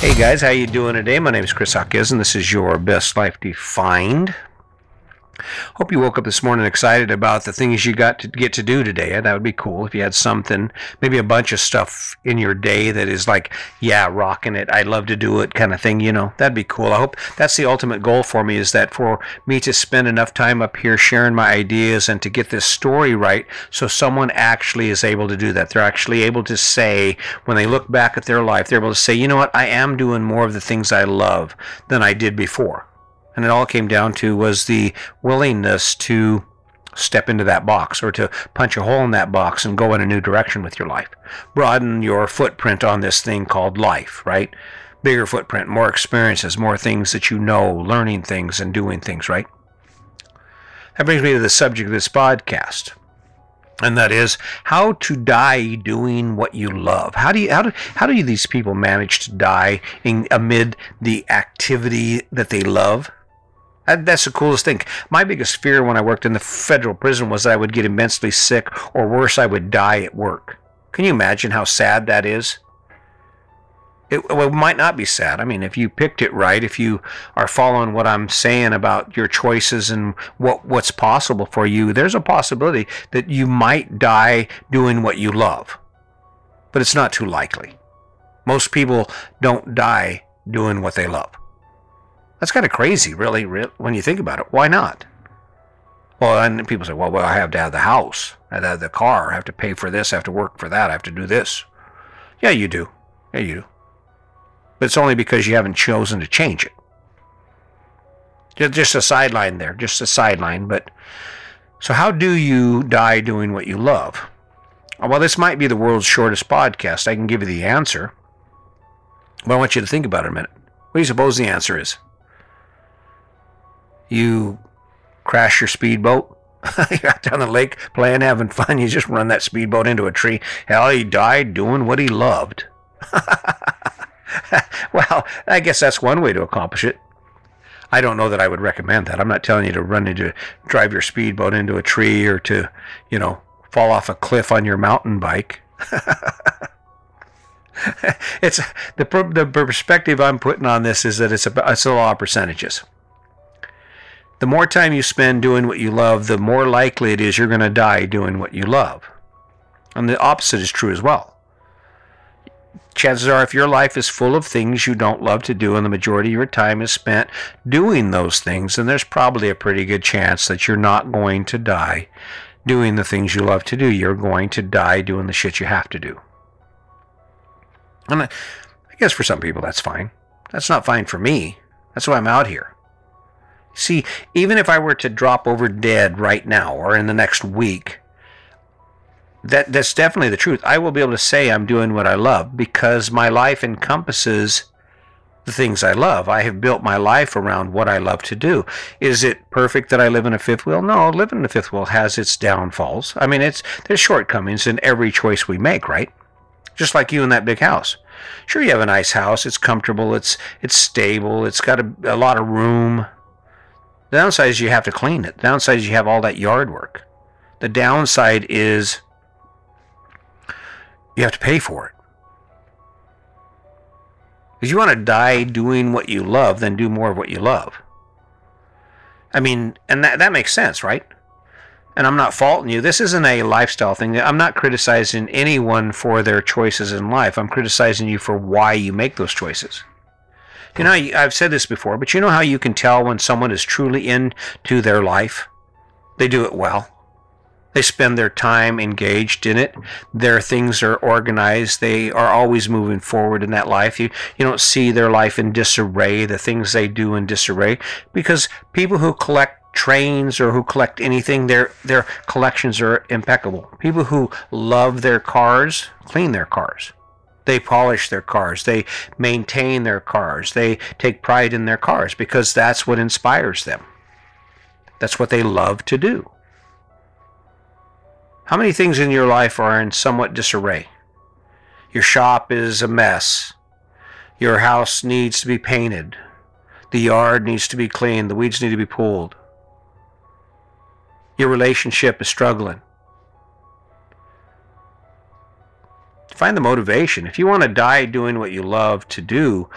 Hey guys, how you doing today? My name is Chris Hawkes, and this is your Best Life Defined. Hope you woke up this morning excited about the things you got to get to do today. That would be cool if you had something, maybe a bunch of stuff in your day that is like, yeah, rocking it. I'd love to do it kind of thing, you know. That'd be cool. I hope that's the ultimate goal for me is that for me to spend enough time up here sharing my ideas and to get this story right so someone actually is able to do that. They're actually able to say when they look back at their life, they're able to say, "You know what? I am doing more of the things I love than I did before." And it all came down to was the willingness to step into that box or to punch a hole in that box and go in a new direction with your life. Broaden your footprint on this thing called life, right? Bigger footprint, more experiences, more things that you know, learning things and doing things, right? That brings me to the subject of this podcast. And that is how to die doing what you love. How do you how do how do these people manage to die in amid the activity that they love? That's the coolest thing. My biggest fear when I worked in the federal prison was I would get immensely sick, or worse, I would die at work. Can you imagine how sad that is? It, well, it might not be sad. I mean, if you picked it right, if you are following what I'm saying about your choices and what what's possible for you, there's a possibility that you might die doing what you love. But it's not too likely. Most people don't die doing what they love. That's kind of crazy, really, when you think about it. Why not? Well, and people say, well, well, I have to have the house, I have to have the car, I have to pay for this, I have to work for that, I have to do this. Yeah, you do. Yeah, you do. But it's only because you haven't chosen to change it. Just a sideline there, just a sideline. But so, how do you die doing what you love? Well, this might be the world's shortest podcast. I can give you the answer. But I want you to think about it a minute. What do you suppose the answer is? You crash your speedboat. You're out down the lake playing, having fun. You just run that speedboat into a tree. Hell, he died doing what he loved. well, I guess that's one way to accomplish it. I don't know that I would recommend that. I'm not telling you to run into, drive your speedboat into a tree or to, you know, fall off a cliff on your mountain bike. it's the the perspective I'm putting on this is that it's a it's a law of percentages the more time you spend doing what you love, the more likely it is you're going to die doing what you love. And the opposite is true as well. Chances are, if your life is full of things you don't love to do and the majority of your time is spent doing those things, then there's probably a pretty good chance that you're not going to die doing the things you love to do. You're going to die doing the shit you have to do. And I guess for some people that's fine. That's not fine for me. That's why I'm out here. See, even if I were to drop over dead right now or in the next week, that that's definitely the truth. I will be able to say I'm doing what I love because my life encompasses the things I love. I have built my life around what I love to do. Is it perfect that I live in a fifth wheel? No, living in a fifth wheel has its downfalls. I mean, it's there's shortcomings in every choice we make, right? Just like you in that big house. Sure, you have a nice house. It's comfortable. It's it's stable. It's got a, a lot of room. The downside is you have to clean it. The downside is you have all that yard work. The downside is you have to pay for it. Because you want to die doing what you love, then do more of what you love. I mean, and that, that makes sense, right? And I'm not faulting you. This isn't a lifestyle thing. I'm not criticizing anyone for their choices in life. I'm criticizing you for why you make those choices. You know, I've said this before, but you know how you can tell when someone is truly into their life? They do it well. They spend their time engaged in it. Their things are organized. They are always moving forward in that life. You you don't see their life in disarray, the things they do in disarray, because people who collect trains or who collect anything, their their collections are impeccable. People who love their cars clean their cars. They polish their cars. They maintain their cars. They take pride in their cars because that's what inspires them. That's what they love to do. How many things in your life are in somewhat disarray? Your shop is a mess. Your house needs to be painted. The yard needs to be cleaned. The weeds need to be pulled. Your relationship is struggling. Find the motivation. If you want to die doing what you love to do,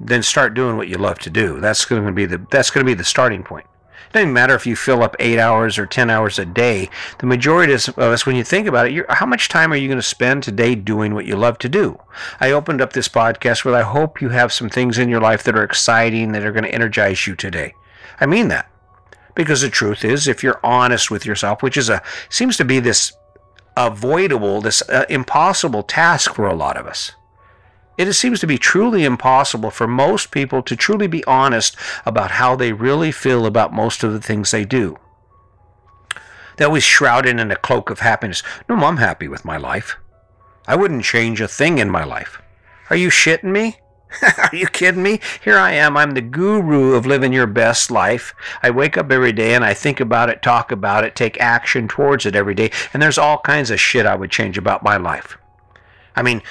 then start doing what you love to do. That's going to be the that's going to be the starting point. It doesn't matter if you fill up eight hours or ten hours a day. The majority of us, when you think about it, how much time are you going to spend today doing what you love to do? I opened up this podcast with I hope you have some things in your life that are exciting that are going to energize you today. I mean that because the truth is, if you're honest with yourself, which is a seems to be this avoidable, this uh, impossible task for a lot of us. It seems to be truly impossible for most people to truly be honest about how they really feel about most of the things they do. They're always shrouded in a cloak of happiness. No, I'm happy with my life. I wouldn't change a thing in my life. Are you shitting me? Are you kidding me? Here I am. I'm the guru of living your best life. I wake up every day and I think about it, talk about it, take action towards it every day. And there's all kinds of shit I would change about my life. I mean,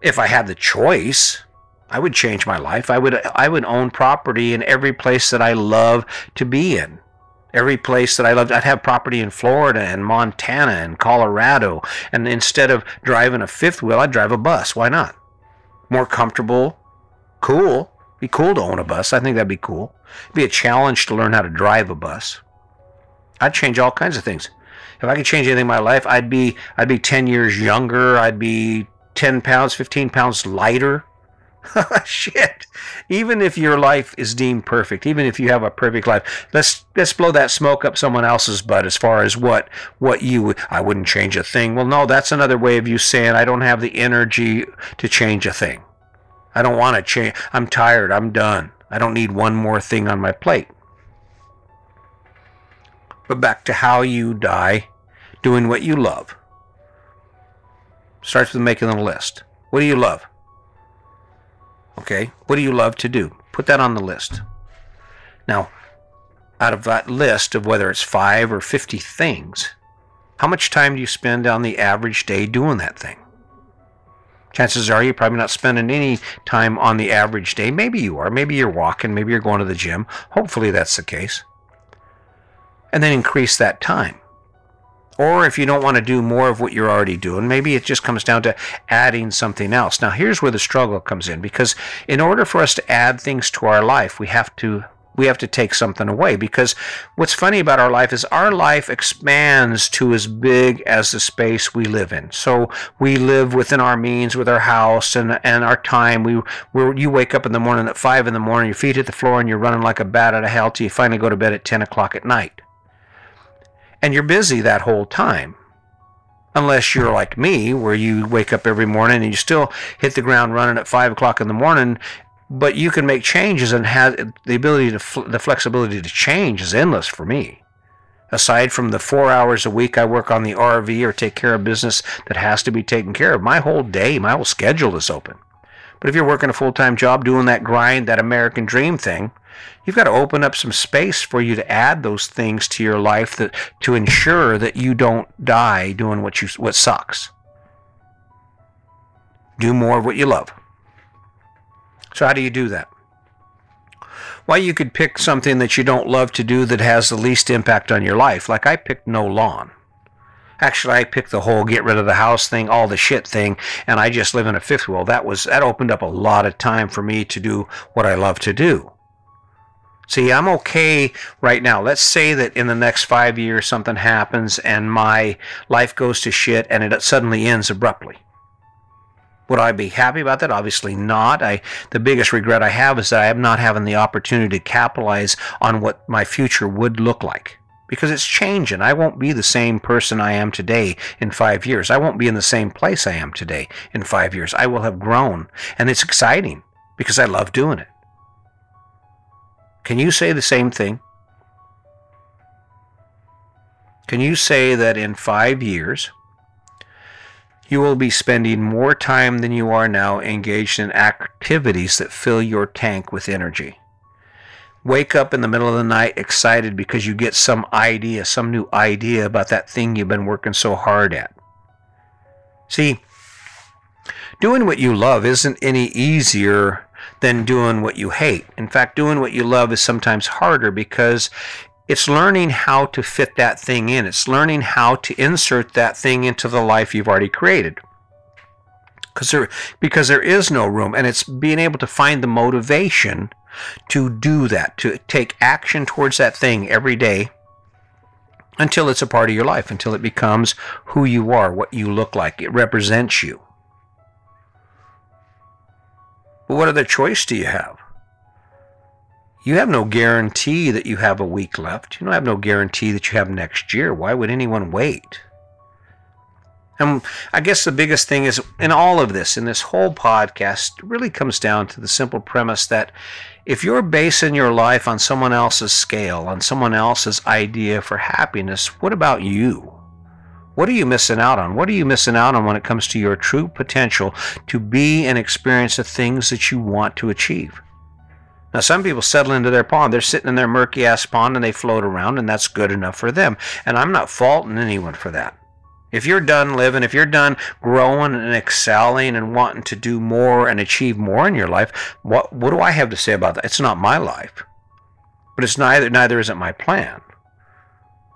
if I had the choice, I would change my life. I would I would own property in every place that I love to be in. Every place that I loved, I'd have property in Florida and Montana and Colorado. And instead of driving a fifth wheel, I'd drive a bus. Why not? More comfortable, cool. Be cool to own a bus. I think that'd be cool. It'd be a challenge to learn how to drive a bus. I'd change all kinds of things. If I could change anything in my life, I'd be I'd be 10 years younger. I'd be 10 pounds, 15 pounds lighter. Shit. Even if your life is deemed perfect, even if you have a perfect life, let's let's blow that smoke up someone else's butt as far as what what you I wouldn't change a thing. Well, no, that's another way of you saying I don't have the energy to change a thing. I don't want to change. I'm tired. I'm done. I don't need one more thing on my plate. But back to how you die doing what you love. Starts with making a list. What do you love? Okay, what do you love to do? Put that on the list. Now, out of that list of whether it's five or 50 things, how much time do you spend on the average day doing that thing? Chances are you're probably not spending any time on the average day. Maybe you are. Maybe you're walking. Maybe you're going to the gym. Hopefully that's the case. And then increase that time. Or if you don't want to do more of what you're already doing, maybe it just comes down to adding something else. Now, here's where the struggle comes in because in order for us to add things to our life, we have to we have to take something away because what's funny about our life is our life expands to as big as the space we live in. So we live within our means with our house and, and our time. We we you wake up in the morning at five in the morning, your feet hit the floor, and you're running like a bat out of hell till you finally go to bed at ten o'clock at night and you're busy that whole time. Unless you're like me, where you wake up every morning and you still hit the ground running at five o'clock in the morning, but you can make changes and have the ability to, the flexibility to change is endless for me. Aside from the four hours a week I work on the RV or take care of business that has to be taken care of, my whole day, my whole schedule is open. But if you're working a full time job doing that grind, that American dream thing, you've got to open up some space for you to add those things to your life that to ensure that you don't die doing what you what sucks. Do more of what you love. So how do you do that? Well, you could pick something that you don't love to do that has the least impact on your life. Like I picked no lawn. Actually, I picked the whole get rid of the house thing, all the shit thing, and I just live in a fifth wheel. That was that opened up a lot of time for me to do what I love to do. See, I'm okay right now. Let's say that in the next five years something happens and my life goes to shit and it suddenly ends abruptly. Would I be happy about that? Obviously not. I the biggest regret I have is that I am not having the opportunity to capitalize on what my future would look like because it's changing. I won't be the same person I am today in five years. I won't be in the same place I am today in five years. I will have grown. And it's exciting because I love doing it. Can you say the same thing? Can you say that in five years, you will be spending more time than you are now engaged in activities that fill your tank with energy? wake up in the middle of the night excited because you get some idea, some new idea about that thing you've been working so hard at. See, doing what you love isn't any easier than doing what you hate. In fact, doing what you love is sometimes harder because it's learning how to fit that thing in. It's learning how to insert that thing into the life you've already created. because there because there is no room and it's being able to find the motivation to do that to take action towards that thing every day until it's a part of your life until it becomes who you are what you look like it represents you but what other choice do you have you have no guarantee that you have a week left you don't have no guarantee that you have next year why would anyone wait and I guess the biggest thing is in all of this, in this whole podcast, really comes down to the simple premise that if you're basing your life on someone else's scale, on someone else's idea for happiness, what about you? What are you missing out on? What are you missing out on when it comes to your true potential to be and experience the things that you want to achieve? Now, some people settle into their pond. They're sitting in their murky ass pond and they float around, and that's good enough for them. And I'm not faulting anyone for that. If you're done living, if you're done growing and excelling and wanting to do more and achieve more in your life, what what do I have to say about that? It's not my life. But it's neither neither is it my plan.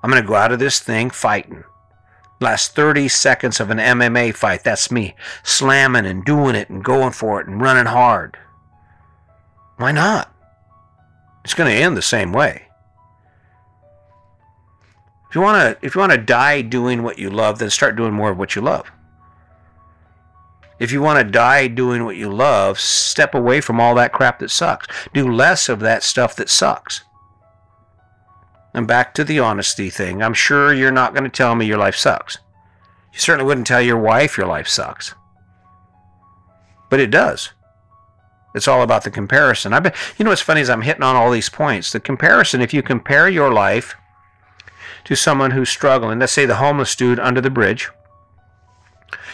I'm going to go out of this thing fighting. Last 30 seconds of an MMA fight, that's me slamming and doing it and going for it and running hard. Why not? It's going to end the same way If you want to if you want to die doing what you love, then start doing more of what you love. If you want to die doing what you love, step away from all that crap that sucks. Do less of that stuff that sucks. And back to the honesty thing. I'm sure you're not going to tell me your life sucks. You certainly wouldn't tell your wife your life sucks. But it does. It's all about the comparison. I've been, you know what's funny is I'm hitting on all these points. The comparison, if you compare your life to someone who's struggling. Let's say the homeless dude under the bridge.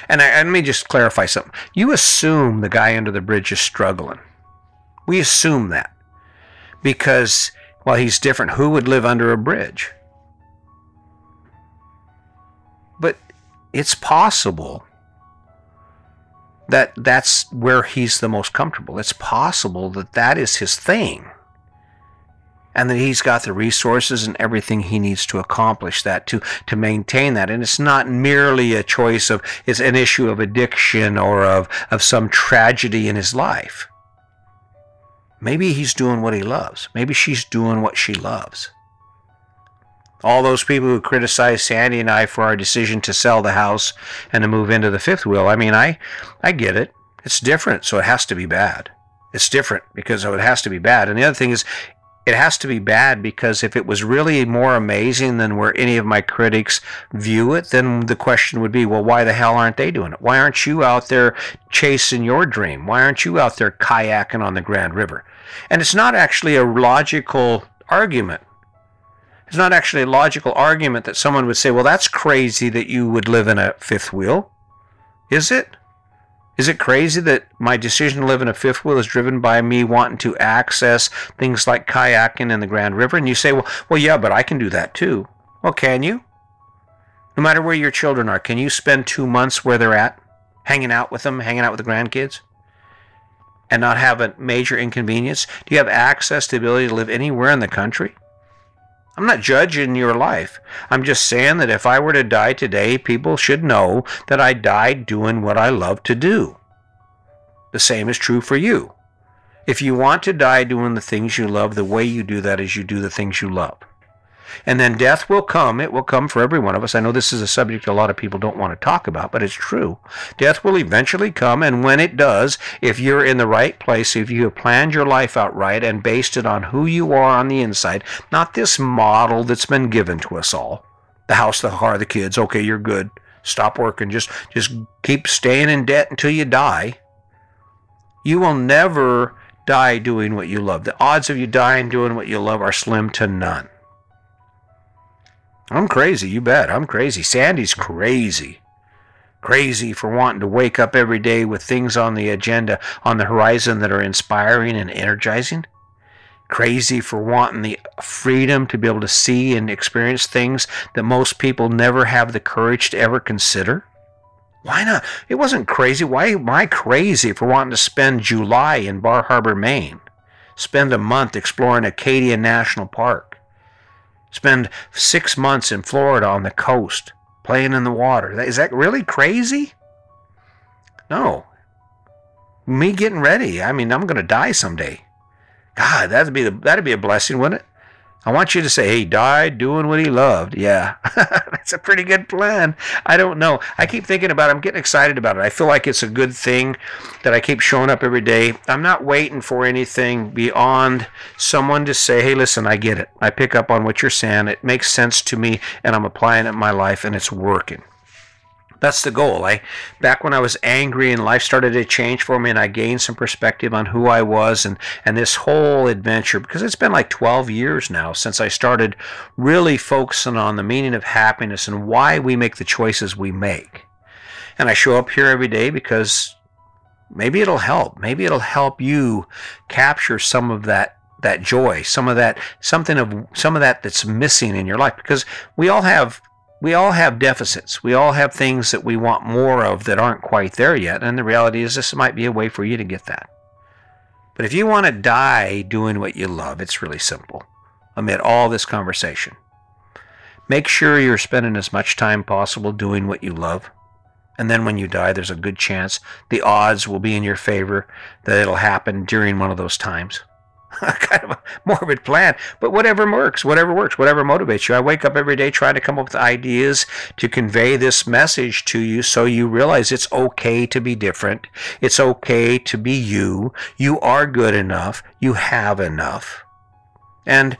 And, I, and let me just clarify something. You assume the guy under the bridge is struggling. We assume that because, well, he's different. Who would live under a bridge? But it's possible that that's where he's the most comfortable. It's possible that that is his thing and that he's got the resources and everything he needs to accomplish that to to maintain that. And it's not merely a choice of it's an issue of addiction or of of some tragedy in his life. Maybe he's doing what he loves. Maybe she's doing what she loves all those people who criticize Sandy and I for our decision to sell the house and to move into the fifth wheel I mean I I get it it's different so it has to be bad it's different because it has to be bad. And the other thing is, it has to be bad because if it was really more amazing than where any of my critics view it, then the question would be, well, why the hell aren't they doing it? Why aren't you out there chasing your dream? Why aren't you out there kayaking on the Grand River? And it's not actually a logical argument. It's not actually a logical argument that someone would say, well, that's crazy that you would live in a fifth wheel. Is it? Is it crazy that my decision to live in a fifth wheel is driven by me wanting to access things like kayaking in the Grand River? And you say, well, well, yeah, but I can do that too. Well, can you? No matter where your children are, can you spend two months where they're at, hanging out with them, hanging out with the grandkids, and not have a major inconvenience? Do you have access to the ability to live anywhere in the country? I'm not judging your life. I'm just saying that if I were to die today, people should know that I died doing what I love to do. The same is true for you. If you want to die doing the things you love, the way you do that is you do the things you love. And then death will come. It will come for every one of us. I know this is a subject a lot of people don't want to talk about, but it's true. Death will eventually come, and when it does, if you're in the right place, if you have planned your life out right and based it on who you are on the inside, not this model that's been given to us all the house, the car, the kids, okay, you're good. Stop working. Just, just keep staying in debt until you die. You will never die doing what you love. The odds of you dying doing what you love are slim to none. I'm crazy, you bet. I'm crazy. Sandy's crazy. Crazy for wanting to wake up every day with things on the agenda, on the horizon that are inspiring and energizing. Crazy for wanting the freedom to be able to see and experience things that most people never have the courage to ever consider. Why not? It wasn't crazy. Why am I crazy for wanting to spend July in Bar Harbor, Maine? Spend a month exploring Acadia National Park spend six months in Florida on the coast playing in the water. Is that really crazy? No, me getting ready. I mean, I'm going to die someday. God, that'd be the, that'd be a blessing, wouldn't it? I want you to say he died doing what he loved. Yeah, that's a pretty good plan. I don't know. I keep thinking about it. I'm getting excited about it. I feel like it's a good thing that I keep showing up every day. I'm not waiting for anything beyond someone to say, hey, listen, I get it. I pick up on what you're saying. It makes sense to me, and I'm applying it in my life, and it's working that's the goal. I back when I was angry and life started to change for me and I gained some perspective on who I was and and this whole adventure because it's been like 12 years now since I started really focusing on the meaning of happiness and why we make the choices we make. And I show up here every day because maybe it'll help. Maybe it'll help you capture some of that that joy, some of that something of some of that that's missing in your life because we all have we all have deficits. We all have things that we want more of that aren't quite there yet. And the reality is, this might be a way for you to get that. But if you want to die doing what you love, it's really simple. Amid all this conversation, make sure you're spending as much time possible doing what you love. And then when you die, there's a good chance the odds will be in your favor that it'll happen during one of those times. kind of a morbid plan, but whatever works, whatever works, whatever motivates you. I wake up every day trying to come up with ideas to convey this message to you so you realize it's okay to be different. It's okay to be you. You are good enough. You have enough. And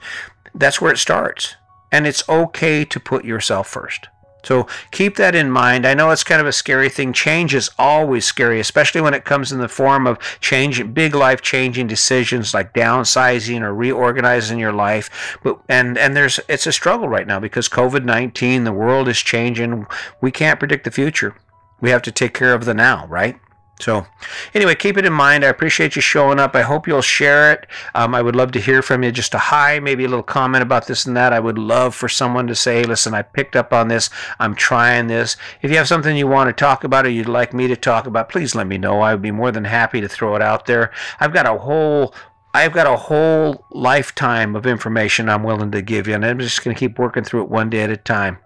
that's where it starts. And it's okay to put yourself first. So keep that in mind. I know it's kind of a scary thing. Change is always scary, especially when it comes in the form of changing big life changing decisions like downsizing or reorganizing your life. But and and there's it's a struggle right now because COVID-19, the world is changing. We can't predict the future. We have to take care of the now, right? So, anyway, keep it in mind. I appreciate you showing up. I hope you'll share it. Um, I would love to hear from you. Just a hi, maybe a little comment about this and that. I would love for someone to say, listen, I picked up on this. I'm trying this. If you have something you want to talk about or you'd like me to talk about, please let me know. I would be more than happy to throw it out there. I've got a whole I've got a whole lifetime of information I'm willing to give you, and I'm just going to keep working through it one day at a time,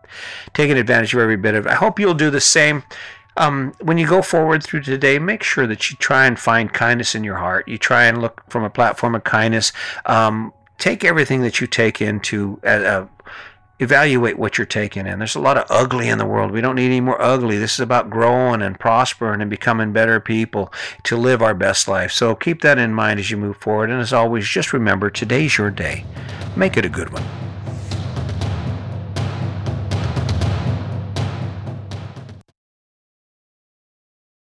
taking advantage of every bit of it. I hope you'll do the same um, when you go forward through today, make sure that you try and find kindness in your heart. You try and look from a platform of kindness. Um, take everything that you take into uh, uh, evaluate what you're taking in. There's a lot of ugly in the world. We don't need any more ugly. This is about growing and prospering and becoming better people to live our best life. So keep that in mind as you move forward. And as always, just remember today's your day. Make it a good one.